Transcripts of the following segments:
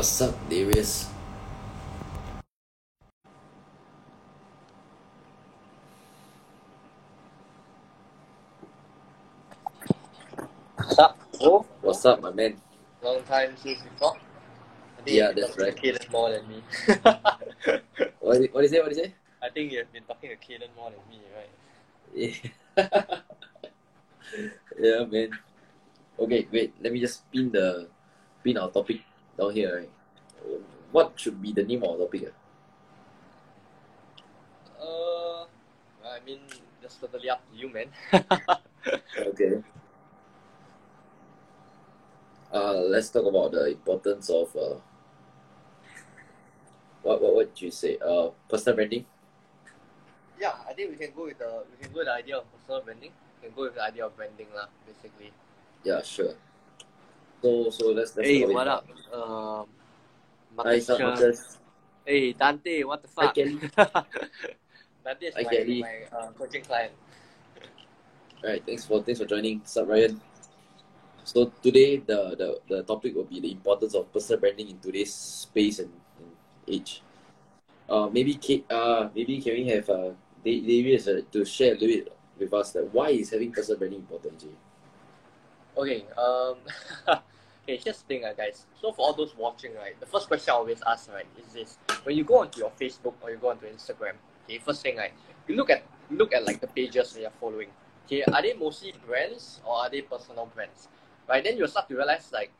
What's up, Darius? What's up, bro? What's up, my man? Long time since we talk. I think Yeah, that's to Kaden more than me. What is it? What is it? What is it? I think you've been talking to Kaden more than me, right? Yeah. yeah, man. Okay, wait. Let me just pin the pin our topic down here. Right? What should be the name of our topic? ah? Uh, I mean, that's totally up to you, man. Okay. Uh, let's talk about the importance of uh, what what what did you say? Uh, personal branding. yeah, I think we can go with the we can go with the idea of personal branding. We can go with the idea of branding, lah, basically. Yeah, sure. So so let's let's Hey, what up? Um, it. Hi, Marcus Marcus. Hey, Dante, what the fuck? Kelly. Dante is Hi, my, Kelly. my uh, coaching client. Alright, thanks for thanks for joining. Sup Ryan. So today the, the, the topic will be the importance of personal branding in today's space and, and age. Uh, maybe Kate, uh, maybe can we have uh, Da- Darius uh, to share a little bit with us that why is having personal branding important, Jay? Okay, um, okay, here's the thing, uh, guys. So for all those watching, right, the first question I always ask, right, is this: when you go onto your Facebook or you go onto Instagram, okay, first thing, right, you look at look at like the pages that you're following. Okay, are they mostly brands or are they personal brands? Right, then you'll start to realize like,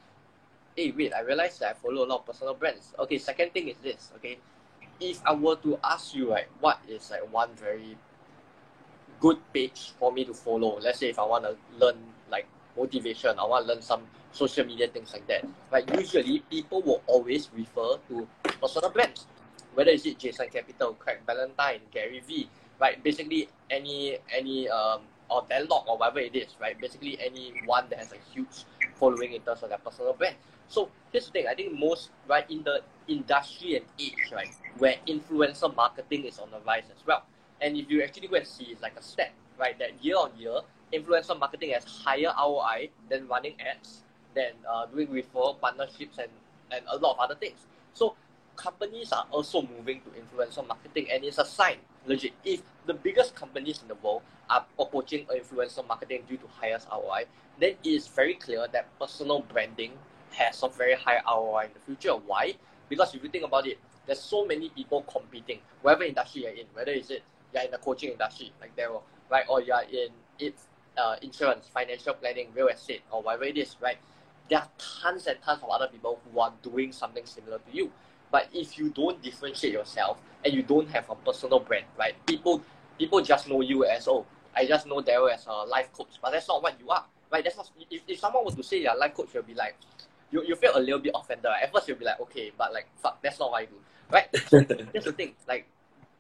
hey, wait, I realize that I follow a lot of personal brands. Okay, second thing is this. Okay, if I were to ask you, right, what is like one very good page for me to follow? Let's say if I want to learn like motivation, I want to learn some social media things like that. Right? Usually, people will always refer to personal brands, whether is it Jason Capital, Craig Valentine, Gary Vee, right? Basically, any any um or Deadlock or whatever it is, right? Basically, anyone that has a huge following in terms of their personal brand. So here's the thing: I think most right in the industry and age, right, where influencer marketing is on the rise as well. And if you actually go and see, it's like a stat, right? That year on year, influencer marketing has higher ROI than running ads, than uh, doing referral partnerships and, and a lot of other things. So companies are also moving to influencer marketing and it's a sign, legit. If the biggest companies in the world are approaching influencer marketing due to highest ROI, then it is very clear that personal branding has a very high ROI in the future. Why? Because if you think about it, there's so many people competing, whatever industry you're in, whether it's it you're in the coaching industry like Daryl, right? Or you're in it's uh, insurance, financial planning, real estate, or whatever it is, right? There are tons and tons of other people who are doing something similar to you. But if you don't differentiate yourself and you don't have a personal brand, right? People people just know you as oh, I just know Daryl as a life coach, but that's not what you are, right? That's not if, if someone were to say you're a life coach, you'll be like, you, you feel a little bit offended. Right? At first you'll be like, okay, but like fuck, that's not what I do. Right? That's the thing. Like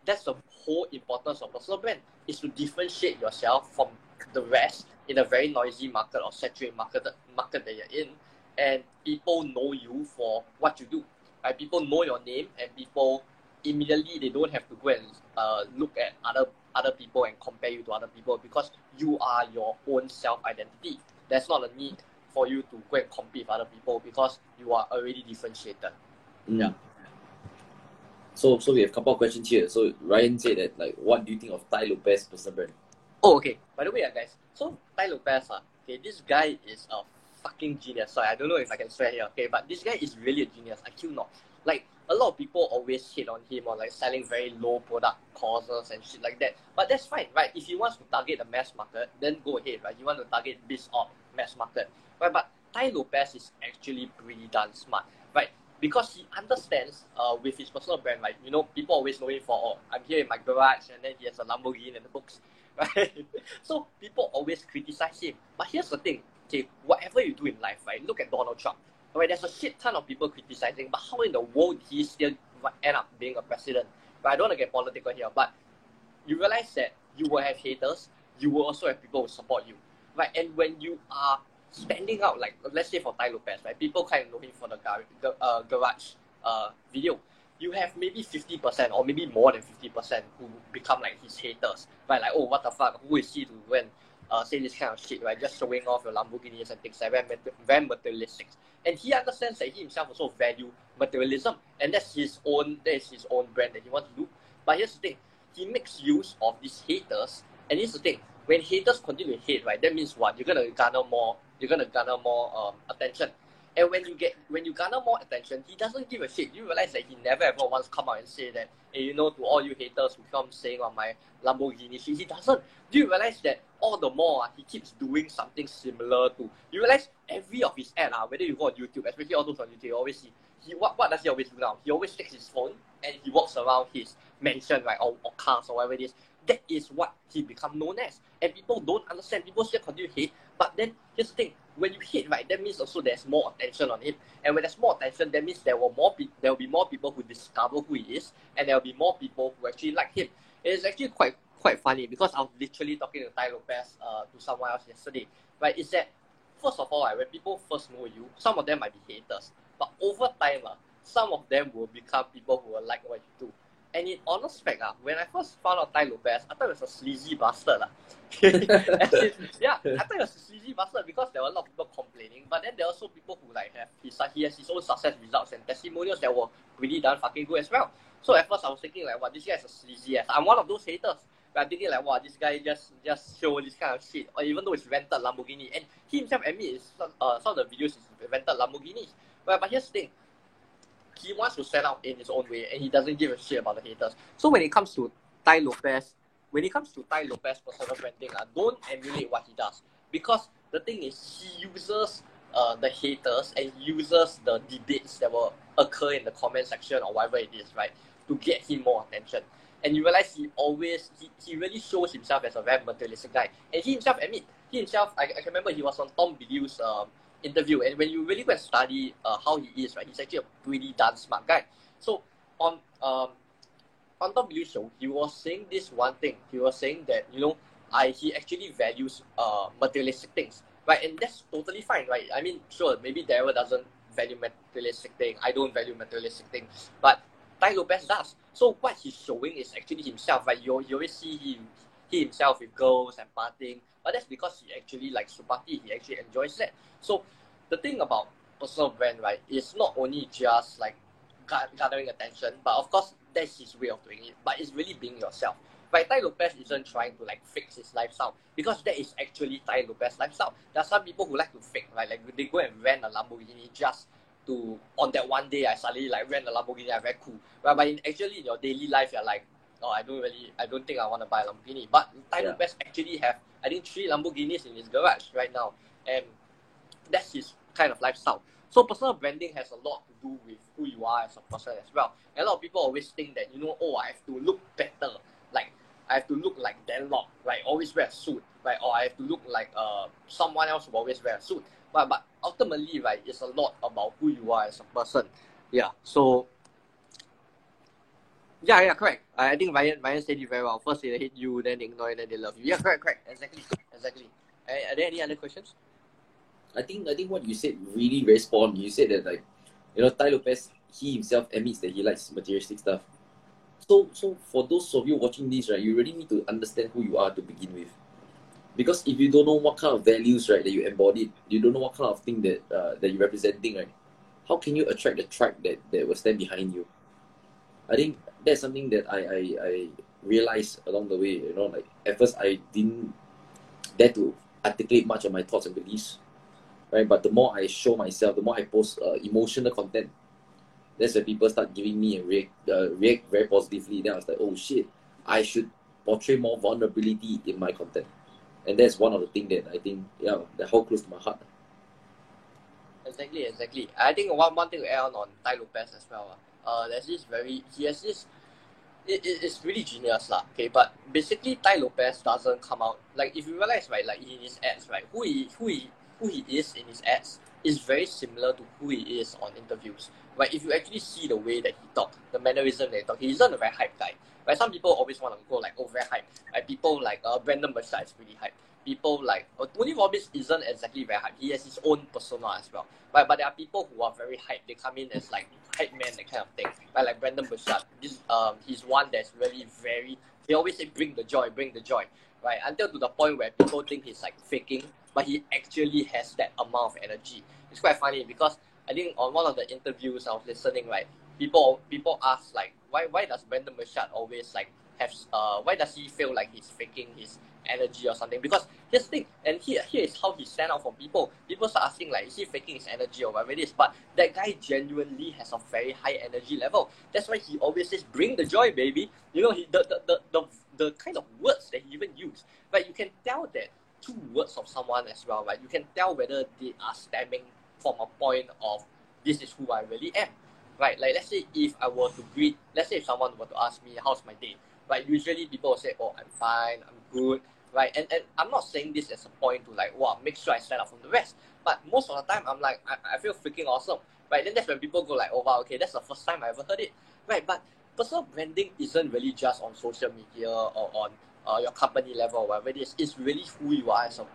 that's the whole importance of personal brand is to differentiate yourself from the rest in a very noisy market or saturated market market that you're in, and people know you for what you do. Right? People know your name, and people immediately they don't have to go and uh, look at other other people and compare you to other people because you are your own self identity. There's not a need for you to go and compete with other people because you are already differentiated. Mm. Yeah. So so we have a couple of questions here. So Ryan said that like what do you think of Tai Lopez personal brand? Oh, okay. By the way, uh, guys, so Tai Lopez, uh, okay, this guy is a fucking genius. Sorry, I don't know if I can swear here, okay, but this guy is really a genius. I kill not. Like, a lot of people always hate on him on like selling very low product causes and shit like that. But that's fine, right? If he wants to target the mass market, then go ahead, right? You want to target this or mass market, right? But Tai Lopez is actually pretty darn smart, right? Because he understands uh, with his personal brand, like, you know, people always know him for, oh, I'm here in my garage and then he has a Lamborghini and the books, right? so people always criticize him. But here's the thing, okay, whatever you do in life, right? Look at Donald Trump. Right, there's a shit ton of people criticizing, but how in the world did he still end up being a president? But I don't want to get political here, but you realize that you will have haters, you will also have people who support you, right? And when you are standing out, like let's say for Tai Lopez, right? People kind of know him for the gar- the, uh, garage uh, video. You have maybe fifty percent or maybe more than fifty percent who become like his haters, right? Like, oh, what the fuck? Who is he to when uh, say this kind of shit, right? Just showing off your Lamborghinis and things like very, very materialistic. And he understands that he himself also value materialism, and that's his own that is his own brand that he wants to do. But here's the thing, he makes use of these haters, and here's the thing, when haters continue to hate, right, that means what? You're gonna garner more, you're gonna garner more um, attention. And when you get when you garner more attention, he doesn't give a shit. You realize that he never ever once come out and say that, you know, to all you haters who come saying on my Lamborghini shit, he doesn't. Do you realize that all the more uh, he keeps doing something similar to you realize every of his ad, uh, whether you go on YouTube, especially all those on YouTube, you always see he what, what does he always do now? He always takes his phone and he walks around his mansion, right, or, or cars or whatever it is. That is what he become known as. And people don't understand. People still continue hate. But then here's the thing: when you hate, right, that means also there's more attention on him. And when there's more attention, that means there will more pe- there will be more people who discover who he is, and there will be more people who actually like him. It is actually quite quite funny because I was literally talking to Tai Lopez uh, to someone else yesterday. Right? Is that first of all, right, when people first know you, some of them might be haters, but over time, uh, some of them will become people who will like what you do. And in honest fact, uh, when I first found out Tai Lopez, I thought it was a sleazy bastard. Uh. yeah, I thought it was a sleazy bastard because there were a lot of people complaining, but then there are also people who like have his, he has his own success results and testimonials that were really done fucking good as well. So at first I was thinking like, what this guy is a sleazy ass. I'm one of those haters. But I'm thinking like, wow, this guy just just show this kind of shit. Or even though it's rented Lamborghini, and he himself admits uh, some of the videos is rented Lamborghinis. But, but here's the thing, he wants to stand out in his own way, and he doesn't give a shit about the haters. So when it comes to Tai Lopez, when it comes to Tai Lopez personal branding, uh, don't emulate what he does because the thing is he uses uh, the haters and uses the debates that will occur in the comment section or whatever it is, right, to get him more attention. And you realize he always he, he really shows himself as a very materialistic guy. And he himself admit, he himself I, I can remember he was on Tom Bilyeu's um, interview and when you really go and study uh, how he is, right, he's actually a pretty damn smart guy. So on um on Tom Bilyeu's show, he was saying this one thing. He was saying that, you know, I he actually values uh materialistic things. Right, and that's totally fine, right? I mean, sure, maybe Daryl doesn't value materialistic thing. I don't value materialistic things. But Tai Lopez does. So what he's showing is actually himself. Right? You, you always see him, he himself with girls and partying. But that's because he actually likes to party. He actually enjoys that. So the thing about personal brand, right, is not only just like gathering attention, but of course that's his way of doing it. But it's really being yourself. Right, Tai Lopez isn't trying to like fix his lifestyle because that is actually Tai Lopez lifestyle. There are some people who like to fake, right? Like they go and rent a Lamborghini just to on that one day I suddenly like rent a Lamborghini, I'm very cool. Right, but in actually in your daily life you're like, oh I don't really I don't think I want to buy a Lamborghini. But Tai yeah. Lopez actually have I think three Lamborghinis in his garage right now. And that's his kind of lifestyle. So personal branding has a lot to do with who you are as a person as well. And a lot of people always think that, you know, oh I have to look better. Like I have to look like Dan Lok, right? Always wear a suit, right? Or I have to look like uh someone else who always wear a suit. But but ultimately, right, it's a lot about who you are as a person. Yeah. So yeah, yeah, correct. I think Ryan Ryan said it very well. First they hate you, then they ignore you, then they love you. Yeah, correct, correct. Exactly. Exactly. Are, are there any other questions? I think I think what you said really respond. You said that like, you know, Tai Lopez, he himself admits that he likes materialistic stuff. So, so for those of you watching this, right, you really need to understand who you are to begin with. Because if you don't know what kind of values, right, that you embody, you don't know what kind of thing that uh, that you're representing, right, how can you attract the tribe that, that will stand behind you? I think that's something that I, I, I realized along the way, you know, like at first I didn't dare to articulate much of my thoughts and beliefs, right? But the more I show myself, the more I post uh, emotional content, that's when people start giving me a react, uh, react very positively. Then I was like, oh shit, I should portray more vulnerability in my content. And that's one of the things that I think, yeah, that hold close to my heart. Exactly, exactly. I think one, one thing to add on on Tai Lopez as well. Uh, there's this very, he has this, it, it, it's really genius lah. Okay, but basically Tai Lopez doesn't come out, like if you realize, right, like in his ads, right, who he, who he, who he is in his ads is very similar to who he is on interviews. Right? If you actually see the way that he talks, the mannerism that he talks, he isn't a very hype guy. Right? Some people always want to go like, oh, very hype. Right? People like uh, Brendon Burchard is really hype. People like uh, Tony Robbins isn't exactly very hype. He has his own persona as well. Right? But there are people who are very hype. They come in as like hype man, that kind of thing. But Like Brendon Burchard. This um he's one that's really very he always say bring the joy, bring the joy. right? Until to the point where people think he's like faking, but he actually has that amount of energy. It's quite funny because I think on one of the interviews I was listening, right, people people ask like why why does Brendon Burchard always like have uh why does he feel like he's faking his energy or something? Because here's the thing, and here here is how he stand out from people. People start asking like is he faking his energy or whatever it is, but that guy genuinely has a very high energy level. That's why he always says bring the joy, baby. You know he the the, the, the, the kind of words that he even used. But you can tell that two words of someone as well, right? You can tell whether they are stemming from a point of this is who I really am right? Like let's say if I were to greet, let's say if someone were to ask me how's my day, right? Usually people will say, oh, I'm fine, I'm good, right? And and I'm not saying this as a point to like, wow, make sure I stand out from the rest. But most of the time, I'm like, I, I feel freaking awesome, right? Then that's when people go like, oh wow, okay, that's the first time I ever heard it, right? But personal branding isn't really just on social media or on uh, your company level or whatever it is. It's really who you are as a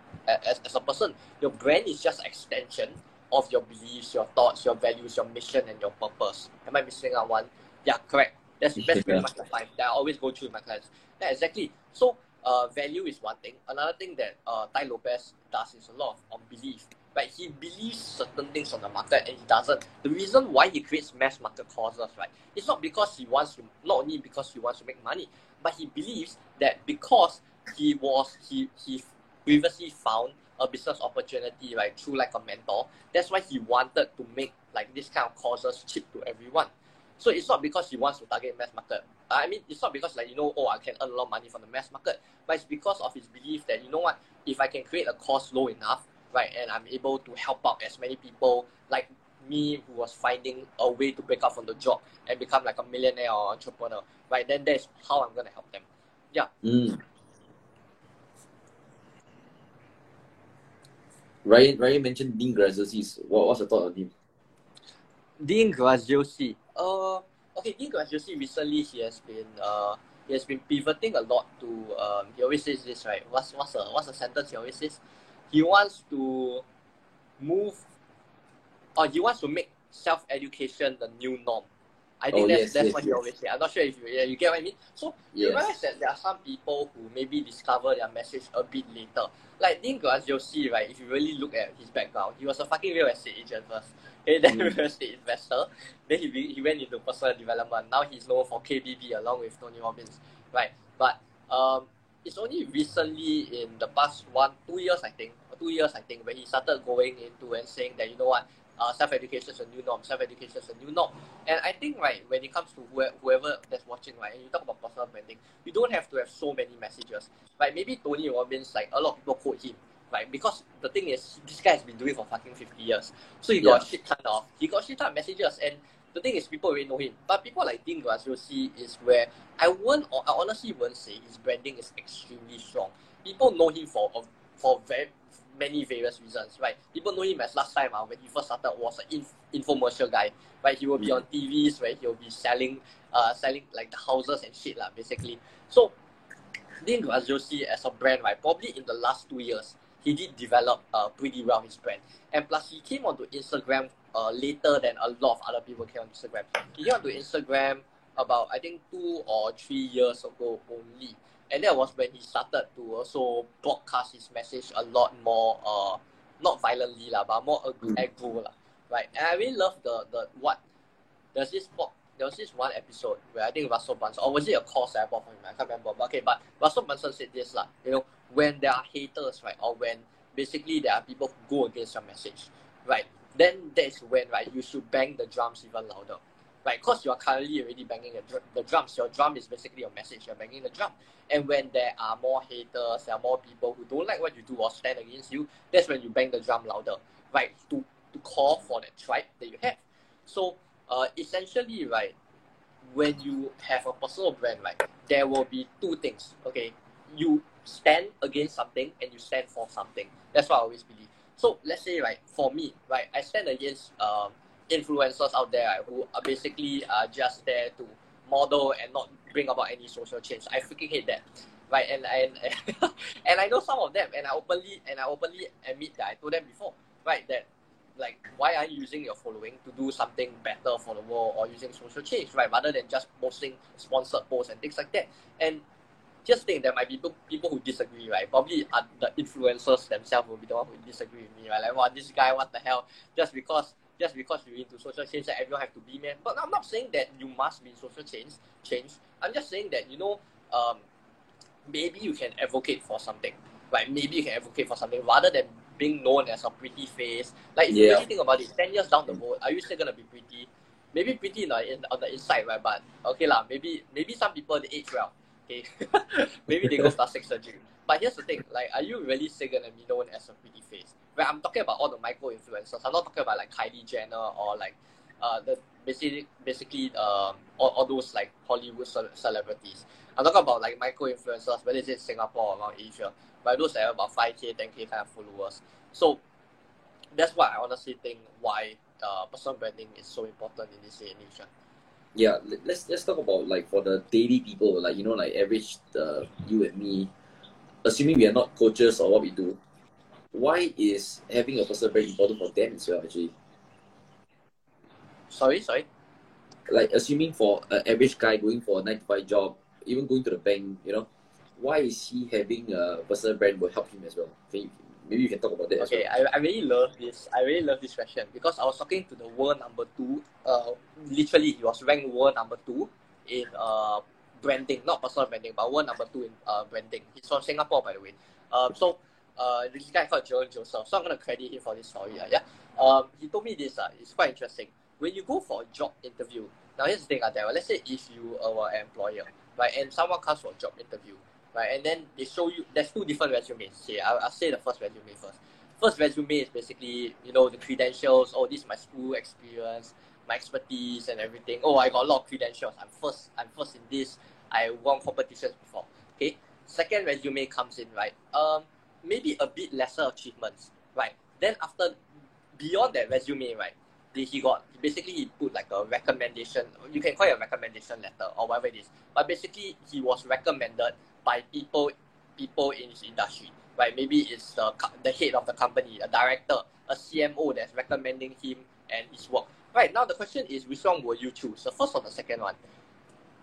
as, as a person. Your brand is just extension of your beliefs, your thoughts, your values, your mission, and your purpose. Am I missing out one? Yeah, correct. That's, that's pretty much the five that I always go through with my clients. Yeah, exactly. So, uh, value is one thing. Another thing that uh, Tai Lopez does is a lot of belief. Right? He believes certain things on the market and he doesn't. The reason why he creates mass market courses, right, it's not because he wants to, not only because he wants to make money, but he believes that because he was, he, he previously found a business opportunity, right, through like a mentor. That's why he wanted to make like this kind of courses cheap to everyone. So it's not because he wants to target mass market. I mean, it's not because like you know, oh, I can earn a lot of money from the mass market, but it's because of his belief that you know what, if I can create a cost low enough, right, and I'm able to help out as many people like me who was finding a way to break out from the job and become like a millionaire or entrepreneur, right, then that's how I'm gonna help them. Yeah. Mm. Ryan Ryan mentioned Dean Graziosi. What what's the thought on him? Dean Graziosi. Uh, okay, Dean Graziosi recently he has been uh he has been pivoting a lot to um he always says this right. What's what's a what's a sentence he always says? He wants to move or he wants to make self education the new norm. I think Oh, that's yes, that's yes, what he always say. I'm not sure if you yeah, you get what I mean. So you Yes. realize that there are some people who maybe discover their message a bit later. Like Dean Graziosi, right? If you really look at his background, he was a fucking real estate agent first. Okay, then Mm. real estate investor. Then he, he went into personal development. Now he's known for KBB along with Tony Robbins, right? But um, it's only recently in the past one, two years, I think, or two years, I think, where he started going into and saying that, you know what, uh, self education is a new norm, self education is a new norm. And I think, right, when it comes to whoe- whoever that's watching, right, and you talk about personal branding, you don't have to have so many messages. Right, maybe Tony Robbins, like, a lot of people quote him, right, because the thing is, this guy has been doing it for fucking 50 years. So he got Yeah. a shit ton of, he got shit ton of messages, and the thing is, people already know him. But people like Dean Graziosi is where I won't, or I honestly won't say his branding is extremely strong. People know him for for very many various reasons, right? People know him as last time uh, when he first started was an inf- infomercial guy, right? He will be on TVs, right? He'll be selling, uh, selling like the houses and shit, lah, basically. So, Dean Graziosi as a brand, right? Probably in the last two years, he did develop uh, pretty well his brand. And plus, he came onto Instagram uh, later than a lot of other people came on Instagram. He came onto Instagram about, I think, two or three years ago only. And that was when he started to also broadcast his message a lot more, uh, not violently, lah, but more ag- Mm. aggro, lah, right? And I really love the, the what, there's this there was this one episode where I think Russell Brunson, or was it a course that I bought from him? I can't remember. But okay, but Russell Brunson said this, lah, you know, when there are haters, right, or when basically there are people who go against your message, right, then that's when, right, you should bang the drums even louder. Right, because you are currently already banging the, dr- the drums. Your drum is basically your message. You're banging the drum. And when there are more haters, there are more people who don't like what you do or stand against you, that's when you bang the drum louder, right? To to call for that tribe that you have. So uh, essentially, right, when you have a personal brand, right, there will be two things. Okay, you stand against something and you stand for something. That's what I always believe. So let's say, right, for me, right, I stand against um, influencers out there right, who are basically uh, just there to model and not bring about any social change. I freaking hate that. Right, and and and I know some of them, and I openly and I openly admit that I told them before, right, that like why are you using your following to do something better for the world or using social change, right, rather than just posting sponsored posts and things like that. And Just think there might be people, who disagree, right? Probably uh, the influencers themselves will be the one who disagree with me, right? Like, wow, this guy, what the hell? Just because just because you're into social change that everyone have to be man. But I'm not saying that you must be social change change. I'm just saying that you know, um, maybe you can advocate for something. Like Maybe you can advocate for something rather than being known as a pretty face. Like if you Yeah. really think about it, ten years down the road, are you still gonna be pretty? Maybe pretty in the, in, on the inside, right? But okay lah, maybe maybe some people they age well. Okay, maybe they go plastic surgery. But here's the thing, like, are you really still gonna be known as a pretty face? Right, I'm talking about all the micro influencers. I'm not talking about like Kylie Jenner or like uh the basically basically um all, all those like Hollywood ce- celebrities. I'm talking about like micro influencers, whether it's in Singapore or around Asia. But those have about five K, ten K kind of followers. So that's why I honestly think why uh personal branding is so important in this day and age. Ah. Yeah, let- let's let's talk about like for the daily people, like you know, like average the you and me, assuming we are not coaches or what we do, why is having a personal brand important for them as well? Actually, Sorry, sorry. like assuming for an average guy going for a nine to five job, even going to the bank, you know, why is he having a personal brand will help him as well? Can you, maybe you can talk about that. as Okay, well. I, I really love this. I really love this question because I was talking to the world number two. Uh, literally, he was ranked world number two in uh branding, not personal branding, but world number two in uh branding. He's from Singapore, by the way. Um, so uh, this guy called Jerome Joseph. So I'm gonna credit him for this story. Uh, yeah. Um, he told me this. Uh, it's quite interesting. When you go for a job interview, now here's the thing, uh. Let's say if you are an employer, right, and someone comes for a job interview, right, and then they show you. There's two different resumes. Here, I'll, I'll say the first resume first. First resume is basically you know the credentials. Oh this is my school experience my expertise and everything. Oh i got a lot of credentials. I'm first i'm first in this. I won competitions before. Okay? Second resume comes in right? Um maybe a bit lesser achievements right? Then after beyond that resume right he got basically he put like a recommendation. You can call it a recommendation letter or whatever it is. But basically he was recommended by people people in his industry right? Maybe it's the the head of the company, a director, a CMO that's recommending him and his work. Right now, the question is which one will you choose, the first or the second one?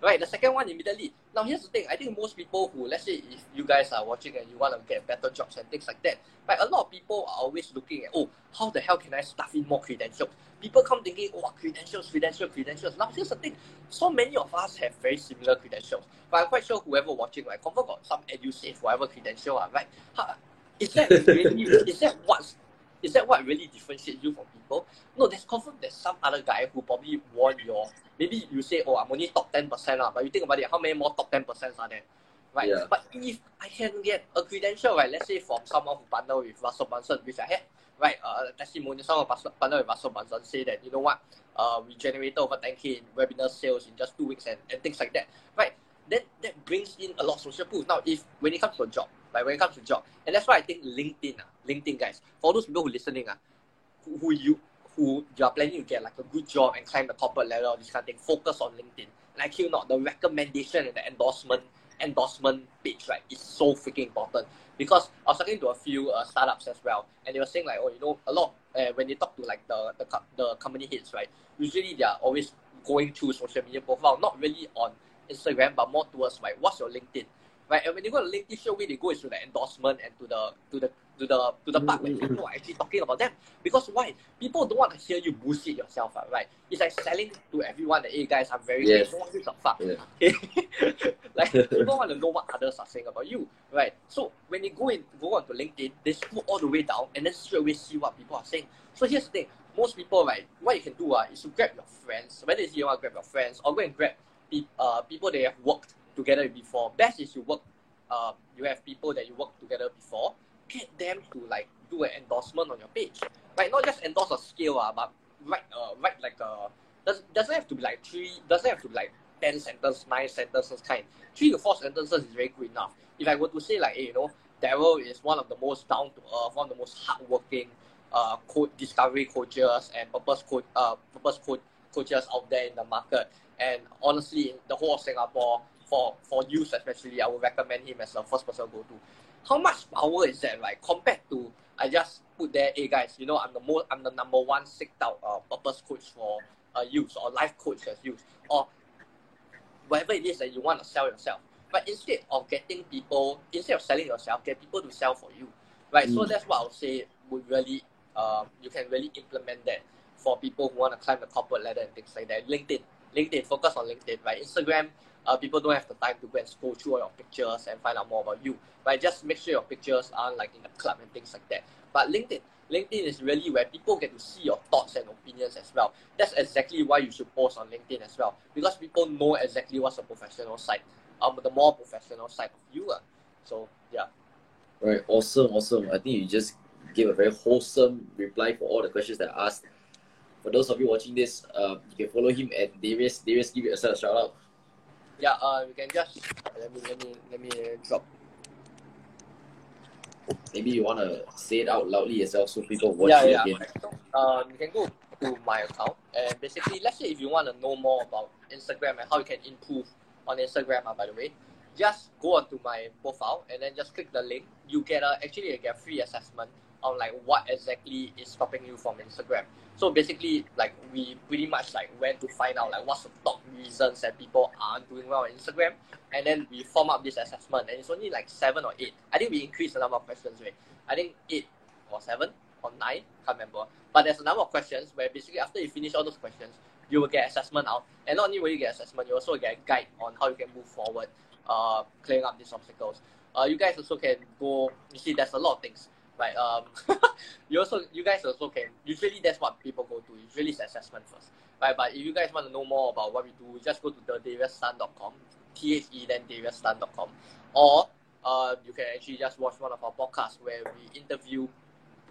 Right, the second one immediately. Now, here's the thing. I think most people who, let's say, if you guys are watching and you want to get better jobs and things like that, but A lot of people are always looking at, oh, how the hell can I stuff in more credentials? People come thinking, oh, credentials, credentials, credentials. Now, here's the thing. So many of us have very similar credentials. But I'm quite sure whoever watching, right, confirm got some EduSafe, whatever credential, right? Is that really, is that what's, is that what really differentiates you from people? No, there's confirm there's some other guy who probably won your, maybe you say, oh, I'm only top 10%, lah, but you think about it, how many more top 10% are there? Right? Yeah. But if I can get a credential, right, let's say from someone who partner with Russell Brunson, which I had, right, uh, testimonial, someone who partner with Russell Brunson say that, you know what, uh, we generated over 10k in webinar sales in just two weeks and, and things like that, right? Then that brings in a lot of social proof. Now, if when it comes to a job, like when it comes to job, and that's why I think LinkedIn, ah, LinkedIn guys, for those people who listening, ah, who, who you who you are planning to get like a good job and climb the corporate ladder or this kind of thing, focus on LinkedIn. Like you not the recommendation and the endorsement endorsement page, right, is so freaking important. Because I was talking to a few uh, startups as well, and they were saying like, oh, you know, a lot uh, when they talk to like the the, the company heads, right, usually they are always going through social media profile, not really on Instagram, but more towards like what's your LinkedIn, right? And when you go to LinkedIn, straight away they go into the endorsement and to the to the to the to the part where people are actually talking about them. Because why? People don't want to hear you bullshit yourself, ah, right? It's like selling to everyone that hey guys, I'm very Yes. No one gives a fuck. Yeah. Okay? like people want to know what others are saying about you, right? So when you go in go onto LinkedIn, they scroll all the way down and then straight away see what people are saying. So here's the thing. Most people, right, what you can do uh, is to grab your friends, whether it's you want to grab your friends or go and grab pe- uh, people that you have worked together before. Best is you work, uh, you have people that you work together before. Get them to like do an endorsement on your page, right? Not just endorse a skill, uh, but write, uh, write like a does doesn't have to be like three, doesn't have to be like ten sentences, nine sentences kind. Three to four sentences is very good enough. If I were to say like, hey, you know, Daryl is one of the most down to earth, one of the most hardworking uh, co- discovery coaches and purpose coach, uh, purpose coach coaches out there in the market. And honestly, the whole of Singapore, for for youth especially, I would recommend him as the first person go to. How much power is that, right? Compared to I just put there, hey guys, you know, I'm the most, I'm the number one seeked out uh, purpose coach for uh, youth or life coach as youth or whatever it is that you want to sell yourself. But instead of getting people, instead of selling yourself, get people to sell for you, right? So Mm. that's what I would say would really, um, you can really implement that for people who want to climb the corporate ladder and things like that. LinkedIn, LinkedIn, focus on LinkedIn, right? Instagram, uh, people don't have the time to go and scroll through all your pictures and find out more about you, right? Just make sure your pictures aren't like in a club and things like that. But LinkedIn, LinkedIn is really where people get to see your thoughts and opinions as well. That's exactly why you should post on LinkedIn as well, because people know exactly what's a professional side, um, the more professional side of you. Uh. So yeah, Right, awesome, awesome. I think you just gave a very wholesome reply for all the questions that I asked. For those of you watching this, um, you can follow him at Darius. Darius, give yourself a shout out. Yeah. Uh, we can just let me let me let me drop. Maybe you want to say it out loudly yourself so people watch yeah, it yeah. again. So, um, you can go to my account and basically, let's say if you want to know more about Instagram and how you can improve on Instagram, uh, by the way, just go onto my profile and then just click the link. You get a actually you get a free assessment on like what exactly is stopping you from Instagram. So basically, like we pretty much like went to find out like what's the top reasons that people aren't doing well on Instagram, and then we form up this assessment. And it's only like seven or eight. I think we increased the number of questions. Right? I think eight or seven or nine, can't remember. But there's a number of questions where basically after you finish all those questions, you will get assessment out. And not only will you get assessment, you also get a guide on how you can move forward, uh, clearing up these obstacles. Uh, you guys also can go. You see, there's a lot of things. Right. Um, you also, you guys also can. Usually, that's what people go to. Usually, it's assessment first. Right. But if you guys want to know more about what we do, just go to thedariustan.com, T H E then dariustan.com, or uh, you can actually just watch one of our podcasts where we interview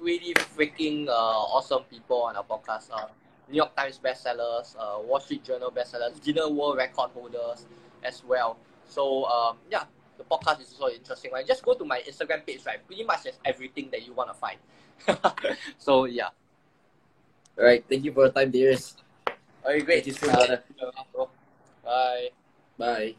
pretty freaking uh, awesome people on our podcast. Uh, New York Times bestsellers, uh, Wall Street Journal bestsellers, Guinness World Record holders as well. So um, yeah, the podcast is also interesting. Right? Just go to my Instagram page. Right, pretty much there's everything that you want to find. so yeah. All right, thank you for your time, Darius. All right, great. Thank you Bye. Bye.